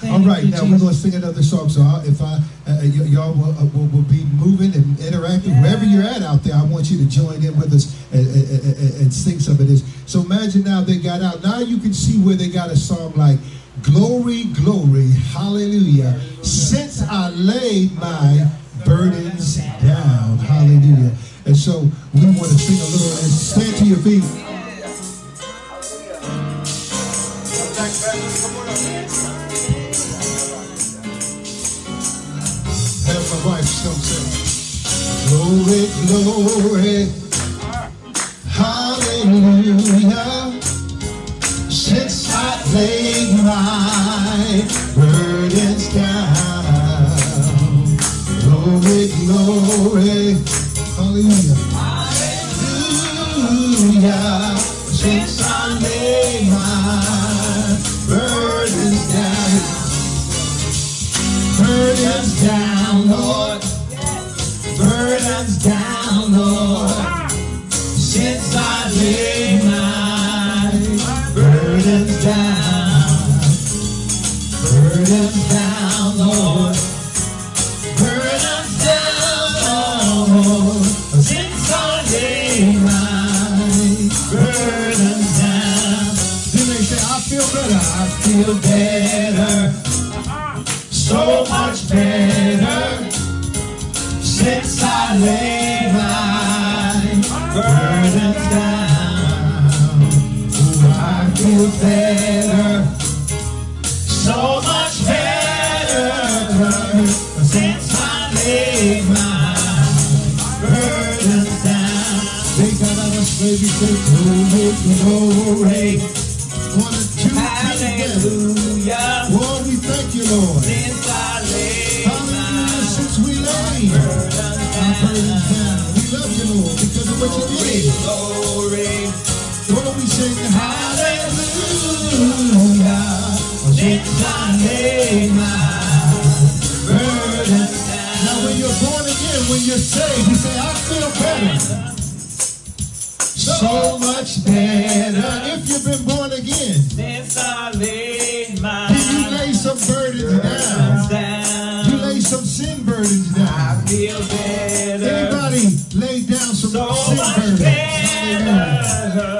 Thank All right, you, now we're going to sing another song. So I, if I, uh, y- y'all will, uh, will, will be moving and interacting wherever you're at out there, I want you to join in with us and, and, and- and sing some of this. So imagine now they got out. Now you can see where they got a song like Glory, Glory, Hallelujah. Since I laid my burdens down, Hallelujah. And so we want to sing a little and stand to your feet. Have Glory, glory, hallelujah. Since I laid my burdens down. Glory, glory, hallelujah. Burdens down, Lord. Since I laid my burdens down, burdens down, Lord. Burdens down, Lord. Since I laid my burdens down. Then say, I feel better. I feel better so much better since I laid my burdens down. Oh, I feel better, so much better since I laid my burdens down. They got out of baby, say glory, glory. One and two. Hallelujah. Lord, we thank you, Lord. Because of what you did. glory. Lord, we sing hallelujah. Since I laid my burdens down. Now, when you're born again, when you're saved, you say, I feel better. So much better. If you've been born again, Since I laid my did you lay some burdens down? down. You lay some sin burdens down. I feel better. Anybody lay down some So much? Better.